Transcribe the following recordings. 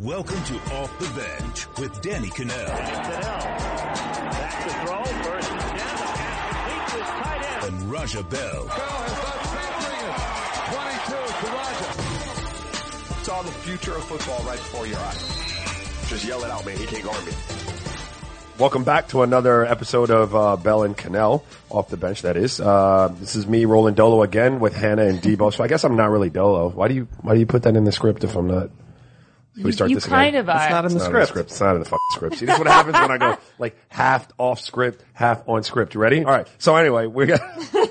Welcome to Off the Bench with Danny Kanell. Back to throw, first and ten, the pass complete his tight end. And Raja Bell. Bell has done big 22 to Raja. Saw the future of football right before your eyes. Just yell it out, man. He can't guard me. Welcome back to another episode of uh, Bell and Kanell, off the bench. That is. Uh, this is me, Roland Dolo, again with Hannah and Debo. So I guess I'm not really Dolo. Why do you Why do you put that in the script if I'm not? Should we start you this kind again? of are. It's not in the It's not in the script. script. It's not in the fucking script. See, this is what happens when I go like half off script, half on script. You ready? All right. So anyway, we got Hannah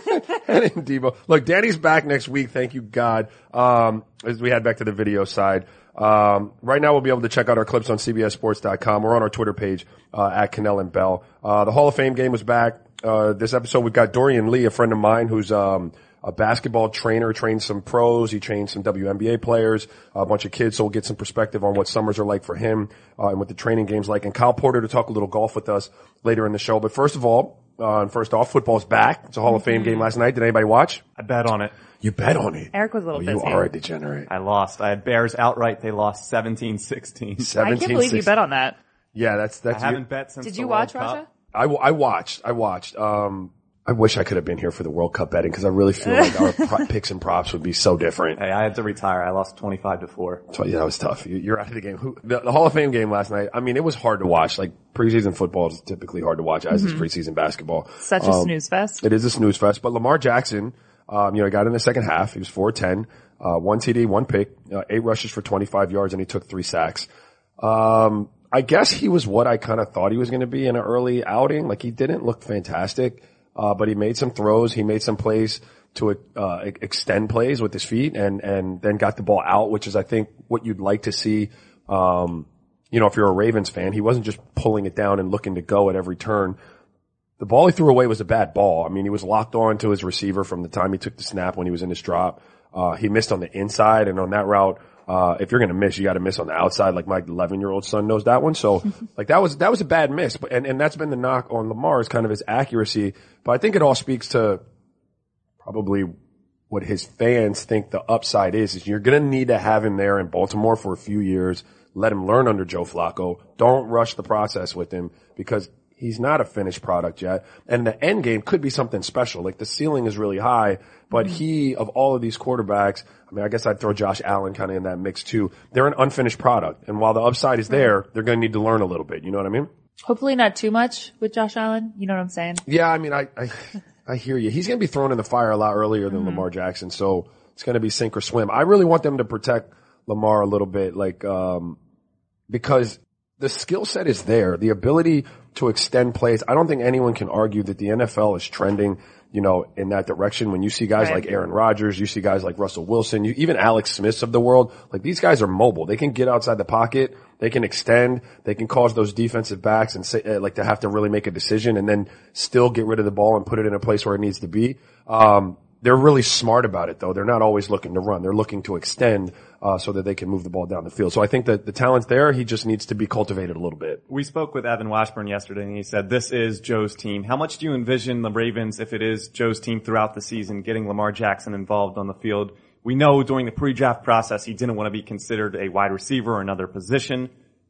and Debo. Look, Danny's back next week. Thank you, God. Um, as we head back to the video side. Um, right now we'll be able to check out our clips on CBSSports.com. We're on our Twitter page, uh, at Kanell and Bell. Uh, the Hall of Fame game was back. Uh, this episode we've got Dorian Lee, a friend of mine who's, um, a basketball trainer, trained some pros. He trained some WNBA players, a bunch of kids. So we'll get some perspective on what summers are like for him, uh, and what the training games like. And Kyle Porter to talk a little golf with us later in the show. But first of all, uh, and first off, football's back. It's a Hall of Fame game last night. Did anybody watch? I bet on it. You bet on it. Eric was a little Oh, you busy. are a degenerate. I lost. I had Bears outright. They lost 17-16. I 17, can't believe you bet on that. Yeah, that's, that's, I haven't bet since Did the you World watch Cup. Raja? I, w- I watched, I watched, um, I wish I could have been here for the World Cup betting because I really feel like our pro- picks and props would be so different. Hey, I had to retire. I lost 25 to 4. So yeah, that was tough. You- You're out of the game. Who, the, the Hall of Fame game last night. I mean, it was hard to watch. Like preseason football is typically hard to watch, as is preseason basketball. Such a snooze fest. It is a snooze fest. But Lamar Jackson, um, you know, got in the second half. He was four ten, uh, one TD, one pick, uh, eight rushes for 25 yards, and he took three sacks. Um, I guess he was what I kind of thought he was going to be in an early outing. Like he didn't look fantastic, uh, but he made some throws. He made some plays to uh, extend plays with his feet, and and then got the ball out, which is I think what you'd like to see. Um, you know, if you're a Ravens fan, he wasn't just pulling it down and looking to go at every turn. The ball he threw away was a bad ball. I mean, he was locked on to his receiver from the time he took the snap when he was in his drop. Uh, he missed on the inside and on that route, uh, if you're going to miss, you got to miss on the outside. Like my 11 year old son knows that one. So like that was, that was a bad miss. But, and, and that's been the knock on Lamar is kind of his accuracy. But I think it all speaks to probably what his fans think the upside is, is you're going to need to have him there in Baltimore for a few years. Let him learn under Joe Flacco. Don't rush the process with him because he's not a finished product yet. And the end game could be something special. Like the ceiling is really high, but mm-hmm. he, of all of these quarterbacks, I mean, I guess I'd throw Josh Allen kind of in that mix too. They're an unfinished product. And while the upside is mm-hmm. there, they're going to need to learn a little bit. You know what I mean? Hopefully not too much with Josh Allen. You know what I'm saying? Yeah, I mean, I, I, I hear you. He's going to be thrown in the fire a lot earlier than mm-hmm. Lamar Jackson, so it's going to be sink or swim. I really want them to protect Lamar a little bit, like, um, because the skill set is there, the ability to extend plays. I don't think anyone can argue that the NFL is trending, you know, in that direction. When you see guys Right. like Aaron Rodgers, you see guys like Russell Wilson, you, even Alex Smiths of the world, like these guys are mobile. They can get outside the pocket. They can extend. They can cause those defensive backs and say, uh, like to have to really make a decision and then still get rid of the ball and put it in a place where it needs to be. Um, they're really smart about it though. They're not always looking to run. They're looking to extend, uh, so that they can move the ball down the field. So I think that the talent's there. He just needs to be cultivated a little bit. We spoke with Evan Washburn yesterday and he said, this is Joe's team. How much do you envision the Ravens, if it is Joe's team throughout the season, getting Lamar Jackson involved on the field? We know during the pre-draft process, he didn't want to be considered a wide receiver or another position,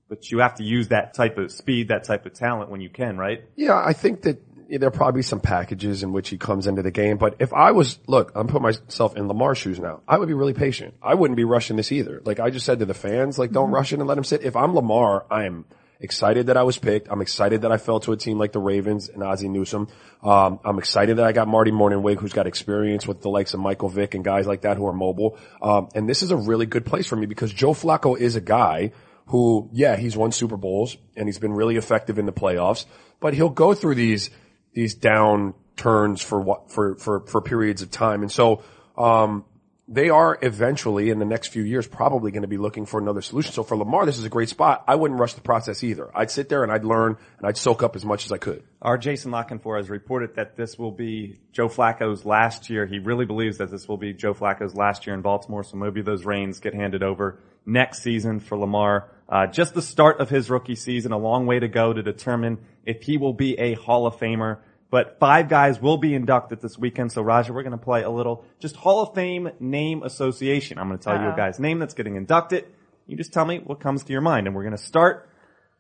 but you have to use that type of speed, that type of talent when you can, right? Yeah, I think that there'll probably be some packages in which he comes into the game. But if I was, look, I'm putting myself in Lamar's shoes now. I would be really patient. I wouldn't be rushing this either. Like I just said to the fans, like don't rush it and let him sit. If I'm Lamar, I am excited that I was picked. I'm excited that I fell to a team like the Ravens and Ozzie Newsome. Um, I'm excited that I got Marty Mornhinweg, who's got experience with the likes of Michael Vick and guys like that who are mobile. Um, and this is a really good place for me because Joe Flacco is a guy who, yeah, he's won Super Bowls and he's been really effective in the playoffs, but he'll go through these, these downturns for what, for, for, for periods of time. And so, um, they are eventually in the next few years probably going to be looking for another solution. So for Lamar, this is a great spot. I wouldn't rush the process either. I'd sit there and I'd learn and I'd soak up as much as I could. Our Jason La Canfora has reported that this will be Joe Flacco's last year. He really believes that this will be Joe Flacco's last year in Baltimore, so maybe those reins get handed over next season for Lamar. Uh, just the start of his rookie season, a long way to go to determine if he will be a Hall of Famer. But five guys will be inducted this weekend. So Raja, we're going to play a little just Hall of Fame name association. I'm going to tell you a uh-huh. guy's name that's getting inducted. You just tell me what comes to your mind. And we're going to start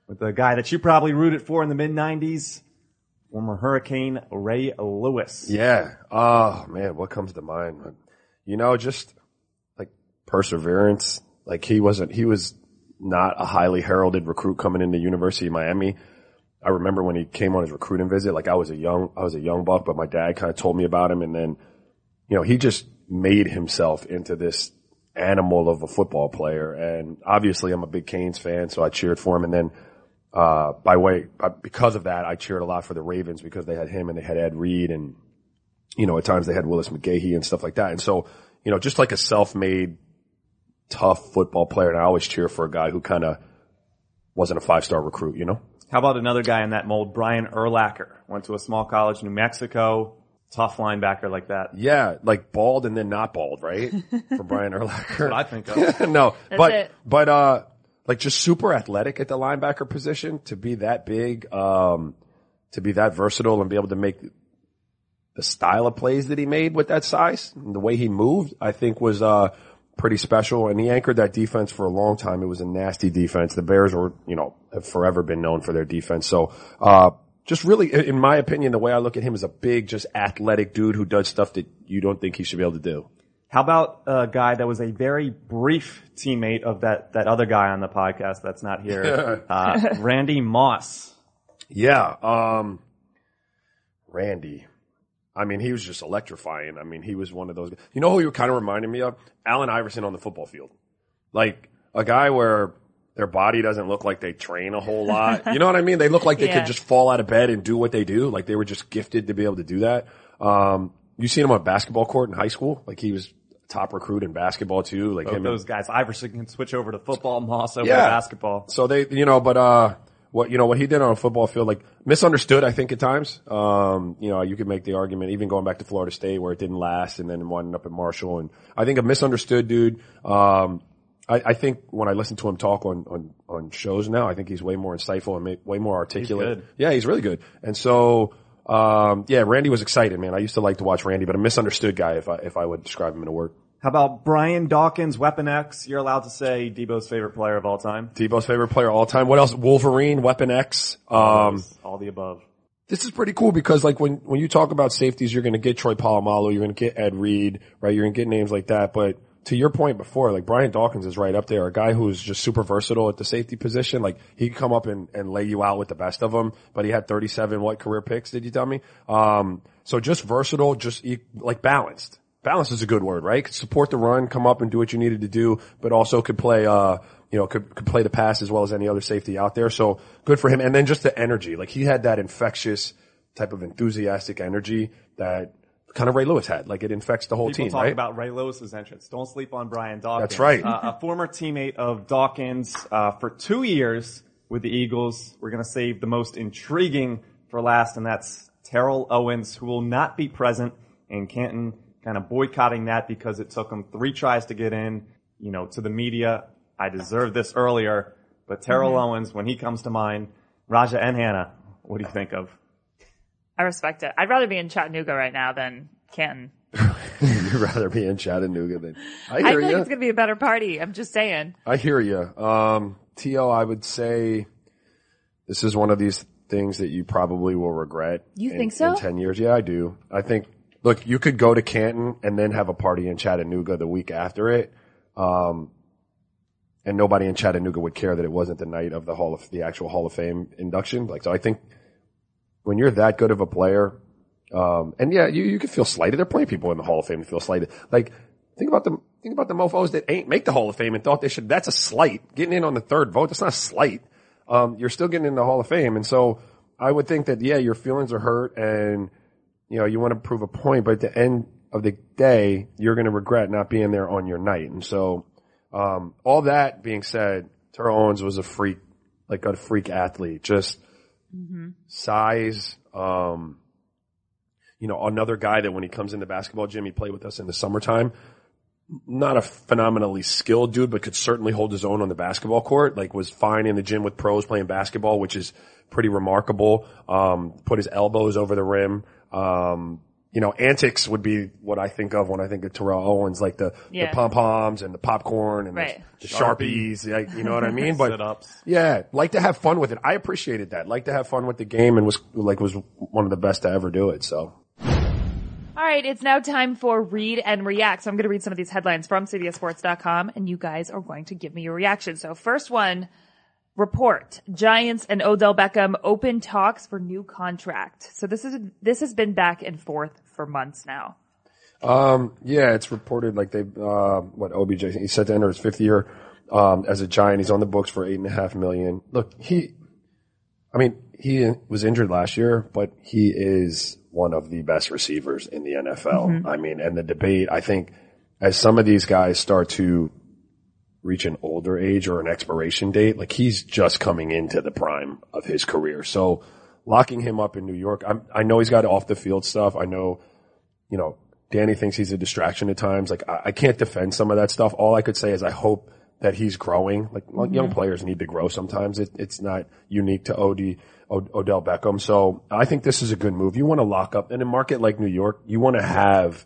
with the guy that you probably rooted for in the mid 90s, former Hurricane Ray Lewis. Yeah. Oh man, what comes to mind? You know, just like perseverance. Like he wasn't, he was not a highly heralded recruit coming into University of Miami. I remember when he came on his recruiting visit, like I was a young, I was a young buck, but my dad kind of told me about him. And then, you know, he just made himself into this animal of a football player. And obviously I'm a big Canes fan, so I cheered for him. And then, uh, by way, because of that, I cheered a lot for the Ravens because they had him and they had Ed Reed and, you know, at times they had Willis McGahee and stuff like that. And so, you know, just like a self-made tough football player. And I always cheer for a guy who kind of wasn't a five-star recruit, you know? How about another guy in that mold, Brian Urlacher? Went to a small college, New Mexico. Tough linebacker like that. Yeah, like bald and then not bald, right? For Brian Urlacher. That's what I think of. no, That's but it. but uh, like just super athletic at the linebacker position to be that big, um, to be that versatile and be able to make the style of plays that he made with that size, and the way he moved, I think was uh pretty special. And he anchored that defense for a long time. It was a nasty defense. The Bears were, you know, have forever been known for their defense. So, uh, just really, in my opinion, the way I look at him is a big, just athletic dude who does stuff that you don't think he should be able to do. How about a guy that was a very brief teammate of that, that other guy on the podcast that's not here, uh, Randy Moss. Yeah, um, Randy. I mean, he was just electrifying. I mean, he was one of those. You know who you kind of reminded me of? Allen Iverson on the football field, like a guy where their body doesn't look like they train a whole lot. You know what I mean? They look like they Yeah. could just fall out of bed and do what they do. Like they were just gifted to be able to do that. Um, you seen him on a basketball court in high school? Like he was top recruit in basketball too. Like Both him and- those guys. Iverson can switch over to football, Moss over Yeah. to basketball. So they, you know, but, uh, what, you know, what he did on a football field, like misunderstood, I think at times. Um, you know, you could make the argument, even going back to Florida State where it didn't last and then winding up at Marshall. And I think a misunderstood dude. Um, I, I think when I listen to him talk on, on, on shows now, I think he's way more insightful and ma- way more articulate. good. Yeah, he's really good. And so, um, yeah, Randy was excited, man. I used to like to watch Randy, but a misunderstood guy if I, if I would describe him in a word. How about Brian Dawkins, Weapon X? You're allowed to say Debo's favorite player of all time. Debo's favorite player of all time. What else? Wolverine, Weapon X. Um, all the above. this is pretty cool because like when, when you talk about safeties, you're going to get Troy Polamalu, you're going to get Ed Reed, right? You're going to get names like that. But to your point before, like Brian Dawkins is right up there, a guy who's just super versatile at the safety position. Like he could come up and, and lay you out with the best of them, but he had 37 what career picks, did you tell me? Um, so just versatile, just like balanced. Balance is a good word, right? Could support the run, come up and do what you needed to do, but also could play, uh, you know, could, could play the pass as well as any other safety out there. So good for him. And then just the energy, like he had that infectious type of enthusiastic energy that kind of Ray Lewis had. Like it infects the whole People team, talk right? about Ray Lewis's entrance. Don't sleep on Brian Dawkins. That's right. Uh, a former teammate of Dawkins uh, for two years with the Eagles. We're going to save the most intriguing for last, and that's Terrell Owens, who will not be present in Canton. Kind of boycotting that because it took him three tries to get in. You know, to the media, I deserved this earlier, but Terrell Mm-hmm. Owens, when he comes to mind, Raja and Hannah, what do you think of? I respect it. I'd rather be in Chattanooga right now than Canton. You'd rather be in Chattanooga than I I hear feel like you. it's gonna be a better party. I'm just saying. I hear you. Um, T.O., I would say this is one of these things that you probably will regret. You in- think so? In 10 years. Yeah, I do. I think, look, you could go to Canton and then have a party in Chattanooga the week after it. Um, and nobody in Chattanooga would care that it wasn't the night of the Hall of, the actual Hall of Fame induction. Like, so I think when you're that good of a player, um, and yeah, you, you could feel slighted. There are people in the Hall of Fame that feel slighted. Like, think about the, think about the mofos that ain't make the Hall of Fame and thought they should, that's a slight. Getting in on the third vote, that's not a slight. Um, you're still getting in the Hall of Fame. And so I would think that, yeah, your feelings are hurt and, you know, you want to prove a point, but at the end of the day, you're going to regret not being there on your night. And so, um, all that being said, Terrell Owens was a freak, like a freak athlete, just size, um, you know, another guy that when he comes in the basketball gym, he played with us in the summertime. Not a phenomenally skilled dude, but could certainly hold his own on the basketball court. Like was fine in the gym with pros playing basketball, which is pretty remarkable. Um, put his elbows over the rim. Um, you know, antics would be what I think of when I think of Terrell Owens, like the, Yeah. the pom poms and the popcorn and Right. the, the sharpies, like, you know what I mean? But Sit-ups. yeah, like to have fun with it. I appreciated that. Like to have fun with the game and was like was one of the best to ever do it. So All right, it's now time for read and react. So I'm going to read some of these headlines from CBSSports.com, and you guys are going to give me your reaction. So first one, report: Giants and Odell Beckham open talks for new contract. So this is this has been back and forth for months now. Um, yeah, it's reported like they uh, what OBJ he's set to enter his fifth year um, as a Giant. He's on the books for eight and a half million. Look, he, I mean, he was injured last year, but he is one of the best receivers in the NFL. I mean, and the debate, I think, as some of these guys start to reach an older age or an expiration date, like he's just coming into the prime of his career. So locking him up in New York, I'm, I know he's got off the field stuff. I know, you know, Danny thinks he's a distraction at times. Like I, I can't defend some of that stuff. All I could say is I hope that he's growing. Like well, mm-hmm. young players need to grow sometimes. It, it's not unique to OD, o- Odell Beckham. So I think this is a good move. You want to lock up in a market like New York. You want to have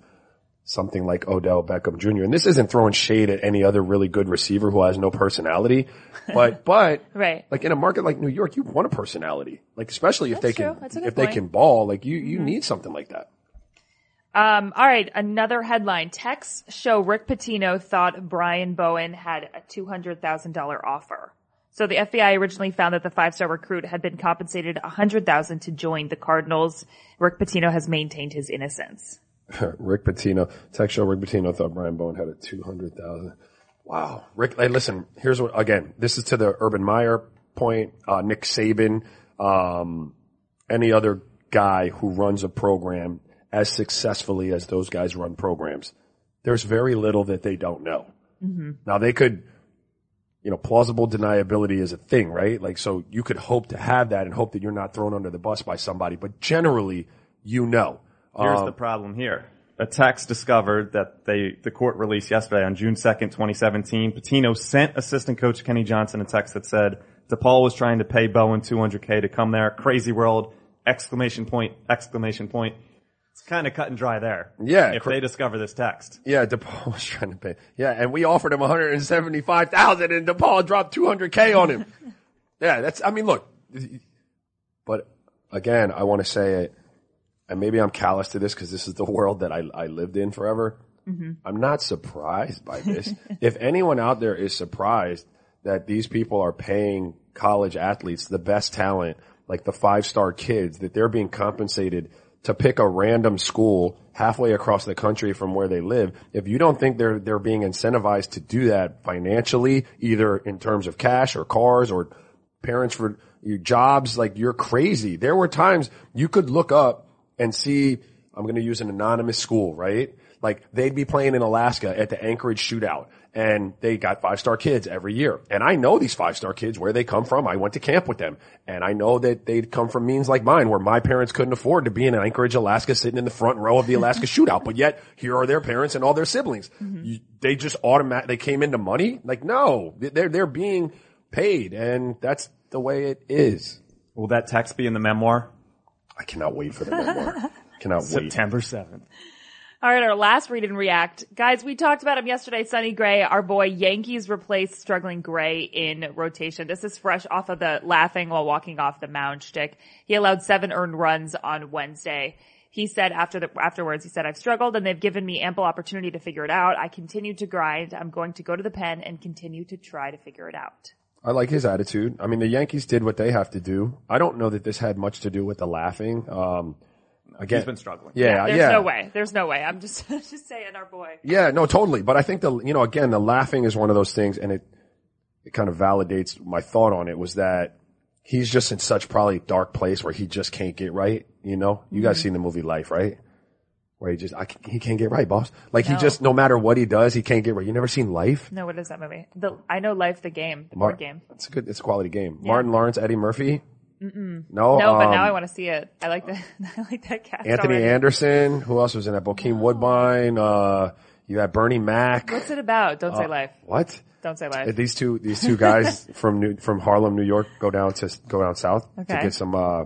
something like Odell Beckham Jr. And this isn't throwing shade at any other really good receiver who has no personality, but, but Right. like in a market like New York, you want a personality. Like especially if That's they true. can, That's a good if they can ball, like you, you need something like that. Um, all right, another headline. Texts show Rick Pitino thought Brian Bowen had a $200,000 offer. So the FBI originally found that the five-star recruit had been compensated 100,000 to join the Cardinals. Rick Pitino has maintained his innocence. Rick Pitino, tech show Rick Pitino thought Brian Bowen had a 200,000. Wow. Rick, hey, listen, here's what, again, this is to the Urban Meyer point, uh, Nick Saban, um, any other guy who runs a program as successfully as those guys run programs. There's very little that they don't know. Now they could, you know, plausible deniability is a thing, right? Like, so you could hope to have that and hope that you're not thrown under the bus by somebody, but generally, you know. Here's Um, the problem here. A text discovered that they, the court released yesterday on June 2nd, 2017. Pitino sent assistant coach Kenny Johnson a text that said DePaul was trying to pay Bowen 200k to come there. Crazy world! Exclamation point! Exclamation point! It's kind of cut and dry there. Yeah, If cr- they discover this text. Yeah, DePaul was trying to pay. Yeah, and we offered him 175,000 and DePaul dropped 200k on him. yeah, that's, I mean, look, but again, I want to say it, and maybe I'm callous to this because this is the world that I, I lived in forever. Mm-hmm. I'm not surprised by this. if anyone out there is surprised that these people are paying college athletes, the best talent, like the five star kids, that they're being compensated to pick a random school halfway across the country from where they live. If you don't think they're, they're being incentivized to do that financially, either in terms of cash or cars or parents for your jobs, like you're crazy. There were times you could look up and see, I'm going to use an anonymous school, right? Like they'd be playing in Alaska at the Anchorage shootout and they got five star kids every year. And I know these five star kids, where they come from. I went to camp with them and I know that they'd come from means like mine where my parents couldn't afford to be in Anchorage, Alaska, sitting in the front row of the Alaska shootout. But yet here are their parents and all their siblings. Mm-hmm. You, they just automatic, they came into money. Like no, they're, they're being paid and that's the way it is. Will that text be in the memoir? I cannot wait for the memoir. cannot wait. September 7th. All right, our last read and react. Guys, we talked about him yesterday, Sonny Gray, our boy. Yankees replaced struggling Gray in rotation. This is fresh off of the laughing while walking off the mound shtick. He allowed seven earned runs on Wednesday. He said after the, afterwards, he said, I've struggled and they've given me ample opportunity to figure it out. I continue to grind. I'm going to go to the pen and continue to try to figure it out. I like his attitude. I mean, the Yankees did what they have to do. I don't know that this had much to do with the laughing. Um, again, He's been struggling. Yeah, yeah. There's yeah. no way. There's no way. I'm just, just saying our boy. Yeah, no, totally. But I think the, you know, again, the laughing is one of those things and it, it kind of validates my thought on it was that he's just in such probably dark place where he just can't get right. You know, you guys seen the movie Life, right? Where he just, I, he can't get right, boss. Like he just, no matter what he does, he can't get right. You never seen Life? No, what is that movie? The, I know Life, the game, the Mar- board game. It's a good, it's a quality game. Martin Lawrence, Eddie Murphy. No, No, but um, now I want to see it. I like the, I like that cast Anthony already. Anderson. Who else was in that? Bokeem Woodbine. Uh, you had Bernie Mac. What's it about? Don't Uh, say life. What? Don't say life. These two, these two guys from New, from Harlem, New York, go down to go down south to get some. uh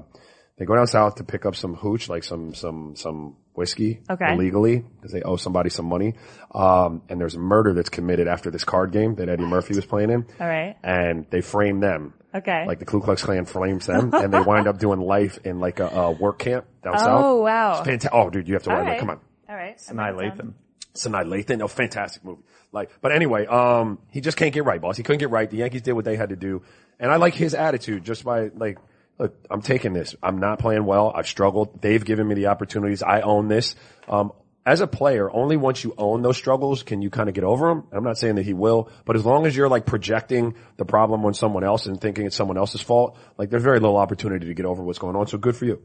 They go down south to pick up some hooch, like some some some whiskey Okay. illegally because they owe somebody some money. Um, and there's a murder that's committed after this card game that Eddie Murphy was playing in. All right. And they frame them. Okay. Like the Ku Klux Klan frames them and they wind up doing life in like a, a work camp down south. Oh, wow. It's fantastic. Oh, dude, you have to All write it. right. Come on. All right. Sanaa I'm writing it. Lathan. Sanaa Lathan, no, fantastic movie. Like, but anyway, um, he just can't get right, boss. He couldn't get right. The Yankees did what they had to do. And I like his attitude just by like, look, I'm taking this. I'm not playing well. I've struggled. They've given me the opportunities. I own this. Um, as a player, only once you own those struggles can you kind of get over them. I'm not saying that he will, but as long as you're like projecting the problem on someone else and thinking it's someone else's fault, like there's very little opportunity to get over what's going on. So good for you.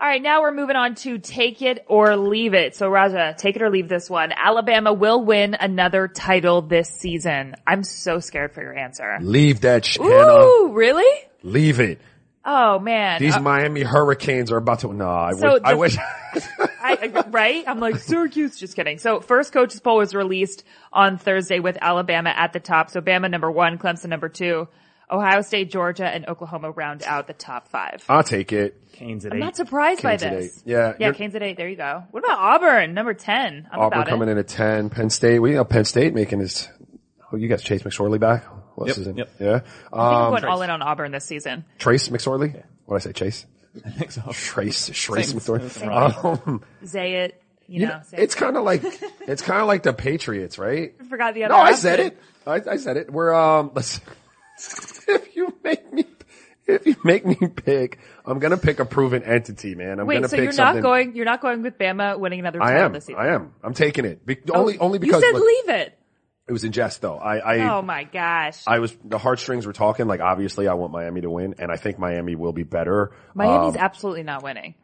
All right, now we're moving on to take it or leave it. So Raja, take it or leave this one. Alabama will win another title this season. I'm so scared for your answer. Leave that shit, Hannah. Ooh, really? Leave it. Oh man. These Uh, Miami Hurricanes are about to. No, I So wish. I the- wish. I, I- right? I'm like, Syracuse, just kidding. So first coaches poll was released on Thursday with Alabama at the top. So Bama number one, Clemson number two, Ohio State, Georgia, and Oklahoma round out the top five. I'll take it. Canes at I'm eight. not surprised Canes by at this. eight. Yeah, Yeah, you're- Canes at eight. There you go. What about Auburn, number 10? I'm Auburn about coming it. in at ten. Penn State. We got Penn State making his. Oh, you got Chase McSorley back. What's Yep, his name? yep. Yeah. I think I'm Um, going all in on Auburn this season. Trace McSorley. What did I say? Chase. I think so. Trace. Trace Same- McSorley. same Um, Zayat, you, you know. know, it's kind of like it's kind of like the Patriots, right? I forgot the other No, I option. said it. I, I said it. We're um. Let's. if you make me, if you make me pick, I'm gonna pick a proven entity, man. I'm Wait, gonna so pick you're something. not going, you're not going with Bama winning another I title am. this season? I am. I'm taking it. Be- Oh, only, only because You said look, leave it. It was in jest, though. I, I, Oh my gosh. I was the heartstrings were talking. Like obviously, I want Miami to win, and I think Miami will be better. Miami's Um, absolutely not winning.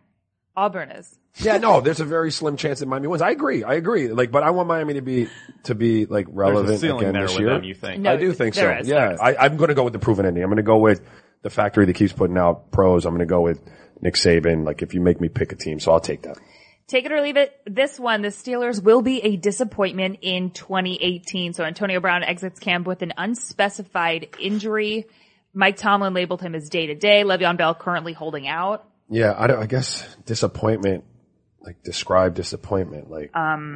Auburn is. yeah, no, there's a very slim chance that Miami wins. I agree. I agree. Like, but I want Miami to be to be like relevant a again there this with year. them, you think? No, I do think so. there is, yeah. I, I'm going to go with the proven ending. I'm going to go with the factory that keeps putting out pros. I'm going to go with Nick Saban. Like, if you make me pick a team, so I'll take that. Take it or leave it. This one, the Steelers will be a disappointment in 2018. So Antonio Brown exits camp with an unspecified injury. Mike Tomlin labeled him as day to day. Le'Veon Bell currently holding out. Yeah, I, don't, I guess disappointment. Like, describe disappointment. Like,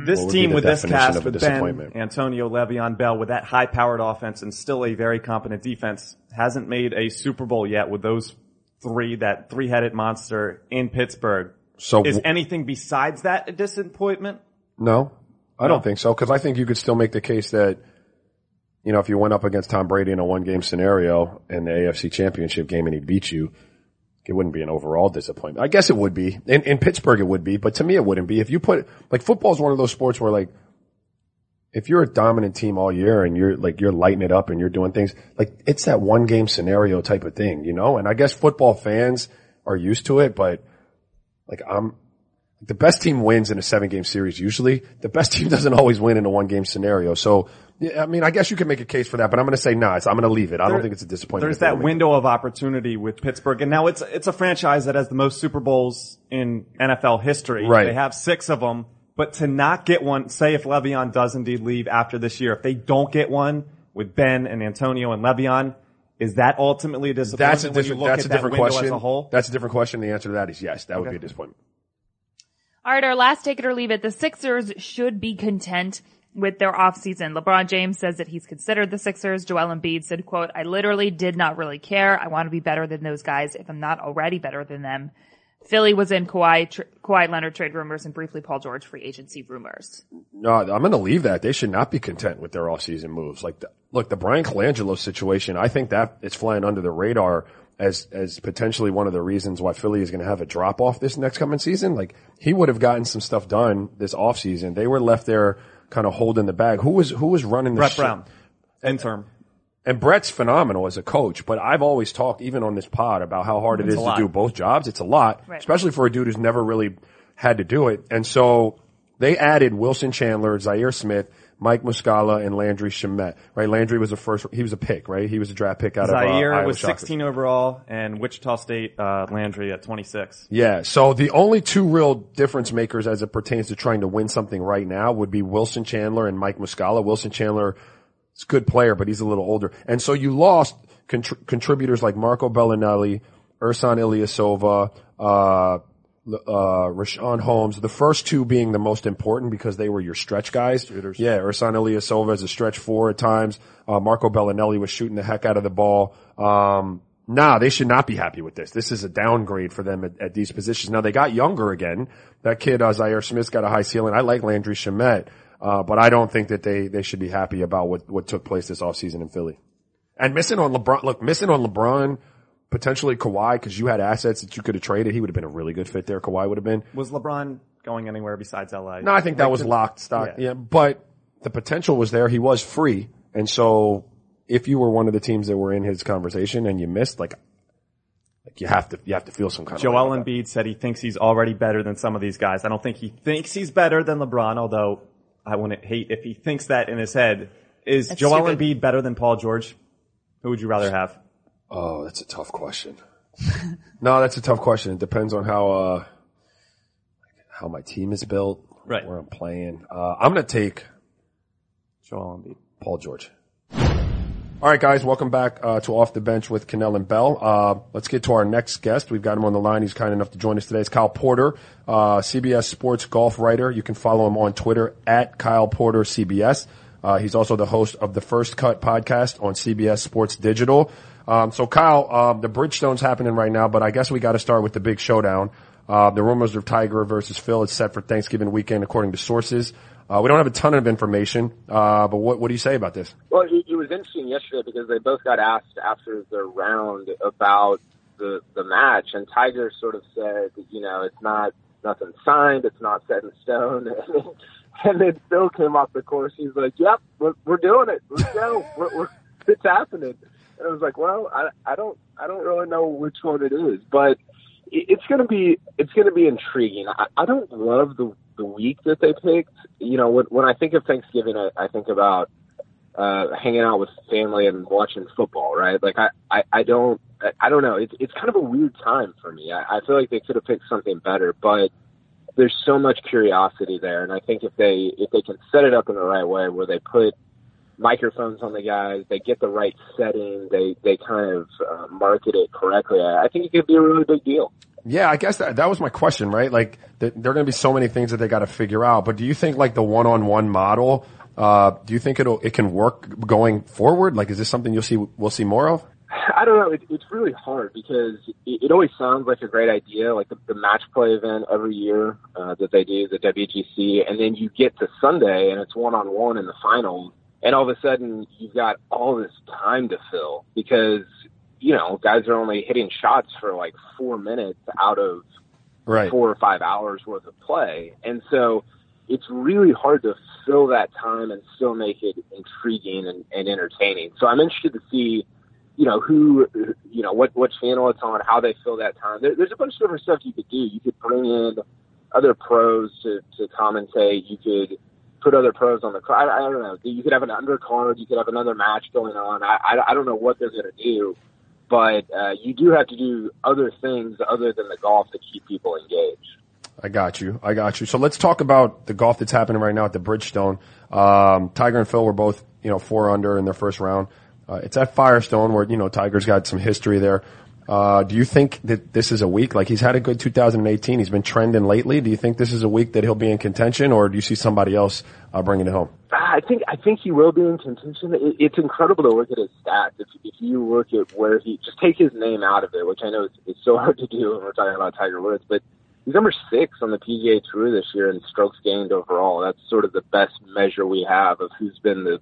This What would be team with this cast of a with Ben. Antonio, Le'Veon Bell, with that high-powered offense and still a very competent defense, hasn't made a Super Bowl yet with those three, that three-headed monster in Pittsburgh. So Is anything besides that a disappointment? No, I don't think so. Because I think you could still make the case that, you know, if you went up against Tom Brady in a one game scenario in the AFC championship game and he beat you, it wouldn't be an overall disappointment. I guess it would be. In, in Pittsburgh it would be, but to me it wouldn't be. If you put, like football is one of those sports where like, if you're a dominant team all year and you're like, you're lighting it up and you're doing things, like it's that one game scenario type of thing, you know? And I guess football fans are used to it, but like I'm, the best team wins in a seven game series usually. The best team doesn't always win in a one game scenario. So, yeah, I mean, I guess you can make a case for that, but I'm going to say nah, it's, I'm going to leave it. I don't think it's a disappointment. There's that window of opportunity with Pittsburgh, and now it's it's a franchise that has the most Super Bowls in NFL history. Right. They have six of them, but to not get one, say if Le'Veon does indeed leave after this year, if they don't get one with Ben and Antonio and Le'Veon, is that ultimately a disappointment? That's a when you different, look that's at a that different window question. As a whole, That's a different question. The answer to that is yes. That would Okay. be a disappointment. All right, our last take it or leave it. The Sixers should be content with their offseason. LeBron James says that he's considered the Sixers. Joel Embiid said, quote, I literally did not really care. I want to be better than those guys if I'm not already better than them. Philly was in Kawhi, tr- Kawhi Leonard trade rumors and briefly Paul George free agency rumors. No, I'm going to leave that. They should not be content with their offseason moves. Like, the, look, the Bryan Colangelo situation, I think that it's flying under the radar as, as potentially one of the reasons why Philly is going to have a drop off this next coming season. Like, he would have gotten some stuff done this offseason. They were left there kind of holding the bag. Who was, who was running the Brett ship? Brown, interim. And Brett's phenomenal as a coach, but I've always talked, even on this pod, about how hard it It's to do both jobs. It's a lot, Right. especially for a dude who's never really had to do it. And so they added Wilson Chandler, Zhaire Smith, Mike Muscala, and Landry Shamet. Right? Landry was a first, he was a pick, right? He was a draft pick out Zhaire of uh, Iowa was Shockers. 16 overall, and Wichita State uh, Landry at 26. Yeah. So the only two real difference makers as it pertains to trying to win something right now would be Wilson Chandler and Mike Muscala. Wilson Chandler is a good player, but he's a little older. And so you lost contr- contributors like Marco Belinelli, Ersan Ilyasova, uh, uh, Richaun Holmes, the first two being the most important because they were your stretch guys. Yeah, Ersan Ilyasova is a stretch four at times. Uh, Marco Belinelli was shooting the heck out of the ball. Um, nah, they should not be happy with this. This is a downgrade for them at, at these positions. Now they got younger again. That kid, uh, Zhaire Smith's got a high ceiling. I like Landry Shamet, uh, but I don't think that they, they should be happy about what, what took place this offseason in Philly. And missing on LeBron, look, missing on LeBron, potentially Kawhi, because you had assets that you could have traded. He would have been a really good fit there. Kawhi would have been. Was LeBron going anywhere besides LA? No, I think that was locked stock. Yeah. Yeah. but the potential was there. He was free. And so if you were one of the teams that were in his conversation and you missed, like, like you have to, you have to feel some kind of Joel about that. Embiid said he thinks he's already better than some of these guys. I don't think he thinks he's better than LeBron, although I wouldn't hate if he thinks that in his head. Is That's Joel stupid. Embiid better than Paul George? Who would you rather have? Oh, that's a tough question. no, that's a tough question. It depends on how, uh, how my team is built, Right. where I'm playing. Uh, I'm going to take Joel Embiid. Paul George. All right, guys, welcome back uh, to Off the Bench with Kanell and Bell. Uh, let's get to our next guest. We've got him on the line. He's kind enough to join us today. It's Kyle Porter, uh, CBS Sports golf writer. You can follow him on Twitter at Kyle Porter CBS. Uh, he's also the host of the First Cut podcast on CBS Sports Digital. Um, so, Kyle, um, the Bridgestone's happening right now, but I guess we got to start with the big showdown. Uh, the rumors of Tiger versus Phil is set for Thanksgiving weekend, according to sources. Uh, we don't have a ton of information, uh, but what, what do you say about this? Well, it, it was interesting yesterday because they both got asked after the round about the the match, and Tiger sort of said, you know, it's not nothing signed, it's not set in stone. And then Phil came off the course. He's like, "Yep, we're, we're doing it. Let's go. We're, we're, it's happening." And I was like, "Well, I, I don't, I don't really know which one it is, but it, it's gonna be, it's gonna be intriguing. I, I don't love the the week that they picked. You know, when when I think of Thanksgiving, I, I think about uh, hanging out with family and watching football, right? Like I, I, I don't, I don't know. It's, it's kind of a weird time for me. I, I feel like they could have picked something better, but there's so much curiosity there. And I think if they, if they can set it up in the right way where they put microphones on the guys, they get the right setting, they, they kind of uh, market it correctly, I I think it could be a really big deal. Yeah, I guess that, that was my question, right? Like, th- there are going to be so many things that they got to figure out. But do you think like the one-on-one model? Uh, do you think it'll it can work going forward? Like, is this something you'll see we'll see more of? I don't know. It, it's really hard because it, it always sounds like a great idea, like the, the match play event every year uh, that they do, the WGC, and then you get to Sunday and it's one on one in the finals, and all of a sudden you've got all this time to fill because you know guys are only hitting shots for like four minutes out of Right. four or five hours worth of play. And so it's really hard to fill that time and still make it intriguing and, and entertaining. So I'm interested to see, you know, who, you know, what, what channel it's on, how they fill that time. There, there's a bunch of different stuff you could do. You could bring in other pros to, to commentate. You could put other pros on the card. I, I don't know. You could have an undercard. You could have another match going on. I, I, I don't know what they're going to do but uh, you do have to do other things other than the golf to keep people engaged. I got you. I got you. So let's talk about the golf that's happening right now at the Bridgestone. Um, Tiger and Phil were both, you know, four under in their first round. Uh, it's at Firestone where, you know, Tiger's got some history there. Uh, do you think that this is a week? Like he's had a good 2018. He's been trending lately. Do you think this is a week that he'll be in contention or do you see somebody else, uh, bringing it home? I think I think he will be in contention. It, it's incredible to look at his stats. If, if you look at where he just take his name out of it, which I know is, is so hard to do when we're talking about Tiger Woods, but he's number six on the PGA Tour this year in strokes gained overall. That's sort of the best measure we have of who's been the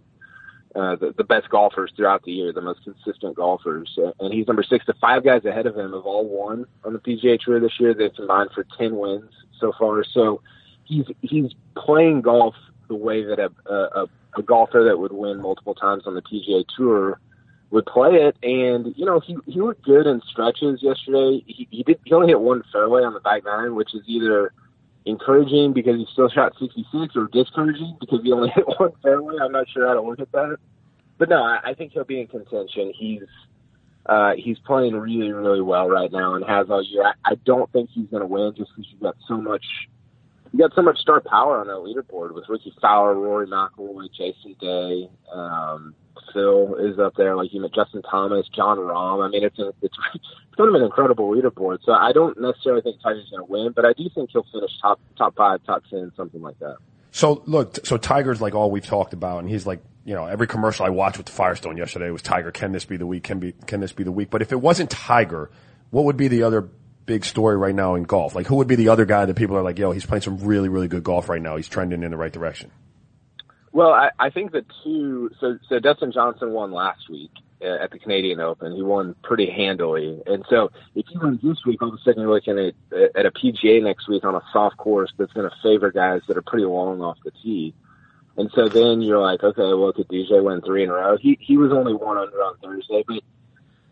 uh, the, the best golfers throughout the year, the most consistent golfers. Uh, and he's number six. The five guys ahead of him have all won on the PGA Tour this year. They've combined for 10 wins so far. So he's, he's playing golf the way that a, a, a golfer that would win multiple times on the PGA Tour would play it. And, you know, he, he looked good in stretches yesterday. He, he did, he only hit one fairway on the back nine, which is either encouraging because he still shot 66 or discouraging because he only hit one fairway. I'm not sure how to look at that. But no, I, I think he'll be in contention. He's, uh, he's playing really, really well right now and has all year. I, I don't think he's going to win just because you've got so much, you got so much star power on that leaderboard with Rickie Fowler, Rory McIlroy, Jason Day, um, Phil is up there, like you know, Justin Thomas, Jon Rahm. I mean, it's a, it's it's kind of an incredible leaderboard. So I don't necessarily think Tiger's going to win, but I do think he'll finish top top five, top ten, something like that. So look, so Tiger's like all we've talked about, and he's like, you know, every commercial I watched with the Firestone yesterday was Tiger. Can this be the week? Can be? Can this be the week? But if it wasn't Tiger, what would be the other big story right now in golf? Like, who would be the other guy that people are like, yo, he's playing some really, really good golf right now. He's trending in the right direction. Well, I, I think the two. So, so Dustin Johnson won last week uh, at the Canadian Open. He won pretty handily, and so if he wins this week, all of a sudden you're looking at at a PGA next week on a soft course that's going to favor guys that are pretty long off the tee. And so then you're like, okay, well, could DJ win three in a row? He he was only one under on Thursday, but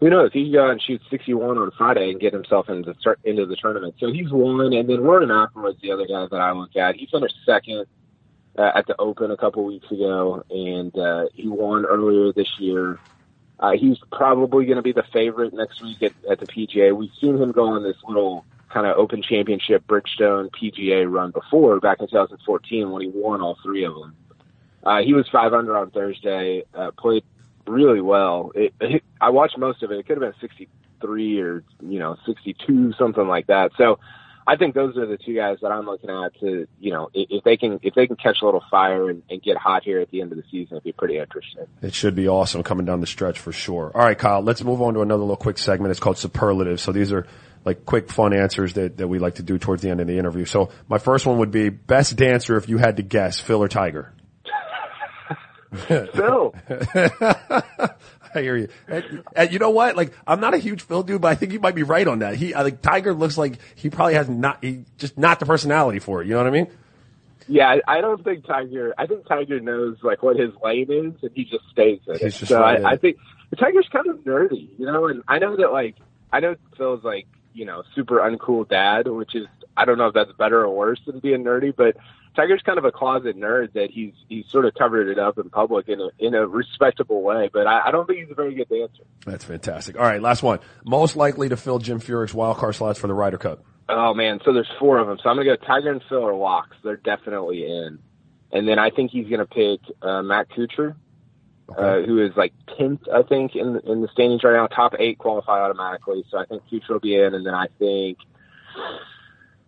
who knows? He could go out and shoot 61 on Friday and get himself into the, into the tournament. So he's one, and then Rory McIlroy's the other guy that I look at. He finished second uh, at the Open a couple weeks ago, and uh, he won earlier this year. Uh, he's probably going to be the favorite next week at, at the PGA. We've seen him go on this little kind of Open Championship Bridgestone PGA run before back in 2014 when he won all three of them. Uh, he was five under on Thursday, uh, played really well. It, it, I watched most of it. It could have been 63 or, you know, 62, something like that. So I think those are the two guys that I'm looking at to, you know, if, they can, if they can catch a little fire and, and get hot here at the end of the season, it'd be pretty interesting. It should be awesome coming down the stretch for sure. All right, Kyle, let's move on to another little quick segment. It's called superlatives. So these are like quick fun answers that, that we like to do towards the end of the interview. So my first one would be best dancer if you had to guess, Phil or Tiger? Phil. I hear you. And, and you know what? Like, I'm not a huge Phil dude, but I think you might be right on that. He, I think Tiger looks like he probably has not, he just not the personality for it. You know what I mean? Yeah, I, don't think Tiger. I think Tiger knows like what his lane is, and he just stays in He's it. so right I, I think Tiger's kind of nerdy, you know. And I know that like I know Phil's like you know super uncool dad, which is I don't know if that's better or worse than being nerdy, but Tiger's kind of a closet nerd that he's he's sort of covered it up in public in a in a respectable way. But I, I don't think he's a very good dancer. That's fantastic. All right, last one. Most likely to fill Jim Furyk's wild card slots for the Ryder Cup. Oh man, so there's four of them. So I'm gonna go Tiger and Phil are locks. They're definitely in. And then I think he's gonna pick uh, Matt Kuchar, uh, who is like tenth, I think, in in the standings right now. Top eight qualify automatically. So I think Kuchar will be in. And then I think,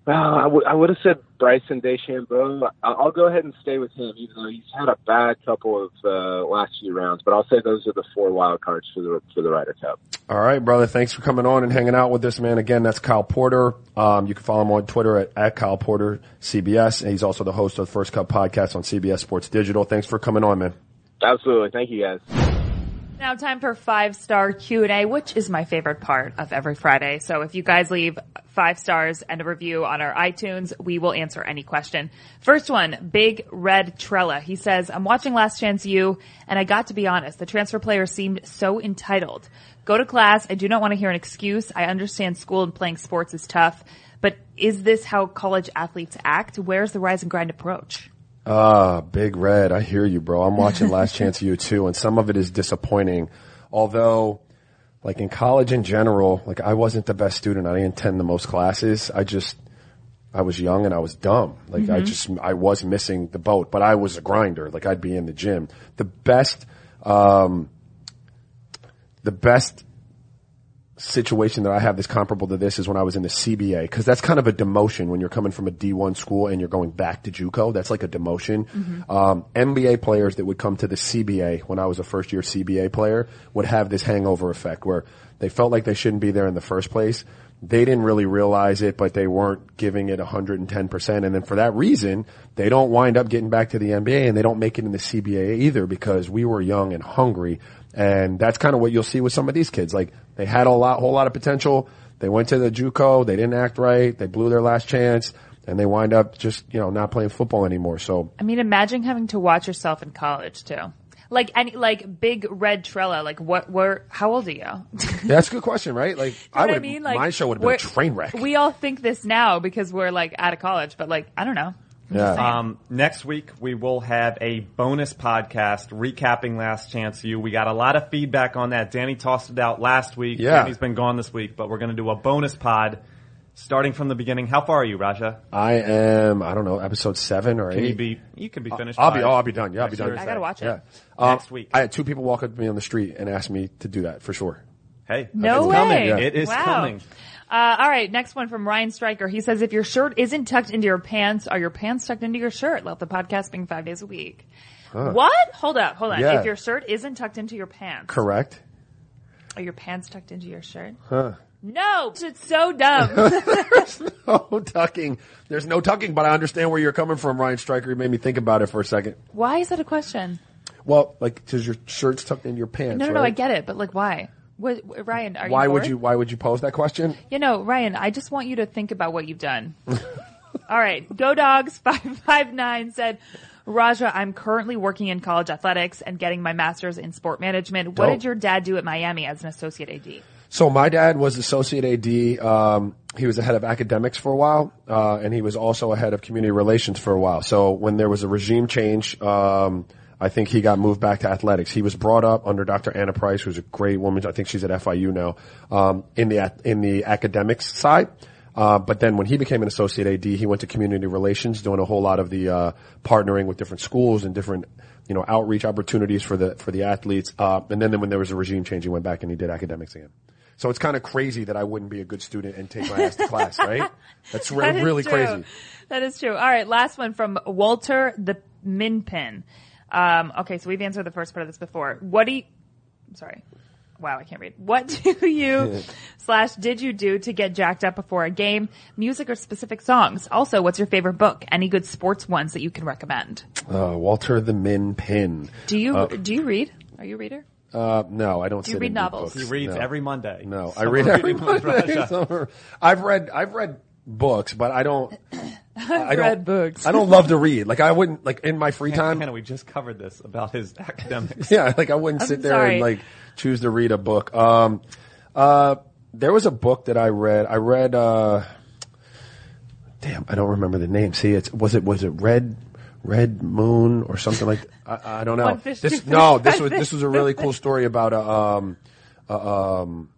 well, I would I would have said Bryson DeChambeau. I'll go ahead and stay with him, even though he's had a bad couple of uh, last few rounds. But I'll say those are the four wild cards for the for the Ryder Cup. All right, brother. Thanks for coming on and hanging out with this man. Again, that's Kyle Porter. Um, you can follow him on Twitter at, at Kyle Porter CBS. And he's also the host of the First Cut podcast on CBS Sports Digital. Thanks for coming on, man. Absolutely, thank you guys. Now time for five star Q&A, which is my favorite part of every Friday. So if you guys leave five stars and a review on our iTunes, we will answer any question. First one, Big Red Trella. He says, I'm watching Last Chance U and I got to be honest, the transfer player seemed so entitled. Go to class. I do not want to hear an excuse. I understand school and playing sports is tough, but is this how college athletes act? Where's the rise and grind approach? Ah, Big Red. I hear you, bro. I'm watching Last Chance U too, and some of it is disappointing. Although, like in college in general, like I wasn't the best student. I didn't attend the most classes. I just, I was young and I was dumb. Like I just, I was missing the boat, but I was a grinder. Like I'd be in the gym. The best, um, the best situation that I have that's comparable to this is when I was in the CBA, because that's kind of a demotion when you're coming from a D1 school and you're going back to JUCO. That's like a demotion. Um, NBA players that would come to the CBA when I was a first year CBA player would have this hangover effect where they felt like they shouldn't be there in the first place. They didn't really realize it, but they weren't giving it 110%. And then for that reason, they don't wind up getting back to the NBA and they don't make it in the CBA either because we were young and hungry. And that's kind of what you'll see with some of these kids. Like they had a lot, whole lot of potential. They went to the JUCO. They didn't act right. They blew their last chance and they wind up just, you know, not playing football anymore. So I mean, imagine having to watch yourself in college too. Like any, like big red Trella, like what, where, how old are you? that's a good question, right? Like I You know would, I mean? Like my show would have been a train wreck. We all think this now because we're like out of college, but like, I don't know. yeah. Um, next week we will have a bonus podcast recapping Last Chance U. We got a lot of feedback on that. Danny tossed it out last week. Yeah. Danny's been gone this week, but we're going to do a bonus pod starting from the beginning. How far are you, Raja? I am, I don't know, episode seven or Can eight. you be? You can be finished. I'll by be, oh, I'll be done. Yeah, I'll be done. I gotta watch it. Yeah. Um, Next week. I had two people walk up to me on the street and ask me to do that for sure. Hey, No it's way. coming. Yeah. It is Wow. coming. Uh, all right, next one from Ryan Stryker. He says, if your shirt isn't tucked into your pants, are your pants tucked into your shirt? Love the podcast being five days a week. What? Hold up, hold on. Yeah. If your shirt isn't tucked into your pants, Correct? are your pants tucked into your shirt? No, it's so dumb. There's No tucking. There's no tucking, but I understand where you're coming from, Ryan Stryker. You made me think about it for a second. why is that a question? Well, like, cause your shirt's tucked into your pants, No, no, no, right? I get it, but like, why? What, Ryan, are Why you would you, why would you pose that question? You know, Ryan, I just want you to think about what you've done. All right. Go Dogs 559 said, Raja, I'm currently working in college athletics and getting my master's in sport management. What Dope. did your dad do at Miami as an associate AD? So my dad was associate AD. Um, he was the head of academics for a while, uh, and he was also a head of community relations for a while. So when there was a regime change, um, I think he got moved back to athletics. He was brought up under Dr. Anna Price, who's a great woman. I think she's at FIU now, um, in the in the academics side. Uh, but then when he became an associate AD, he went to community relations, doing a whole lot of the uh, partnering with different schools and different, you know, outreach opportunities for the for the athletes. Uh, and then, then when there was a regime change, he went back and he did academics again. So it's kind of crazy that I wouldn't be a good student and take my ass to class, right? That's re- That really true. crazy. That is true. All right. Last one from Walter the Minpin. Um, okay. So we've answered the first part of this before. What do you, I'm sorry. Wow, I can't read. What do you slash did you do to get jacked up before a game? Music or specific songs? Also, what's your favorite book? Any good sports ones that you can recommend? Uh, Walter the Min Pin. Do you do you read? Are you a reader? Uh, no, I don't. Do you read and novels? books. He reads No. every Monday. No, I read every Monday. Summer. I've read, I've read books, but I don't. I don't, read books. I don't love to read. Like I wouldn't, like in my free time. Hannah, we just covered this about his academics. Yeah, like I wouldn't I'm sit there sorry. and like choose to read a book. Um, uh, there was a book that I read. I read, uh, damn, I don't remember the name. See, it's, was it, was it Red, Red Moon or something like, I, I don't know. This, no, this was, this was a really cool story about a, um, a, um,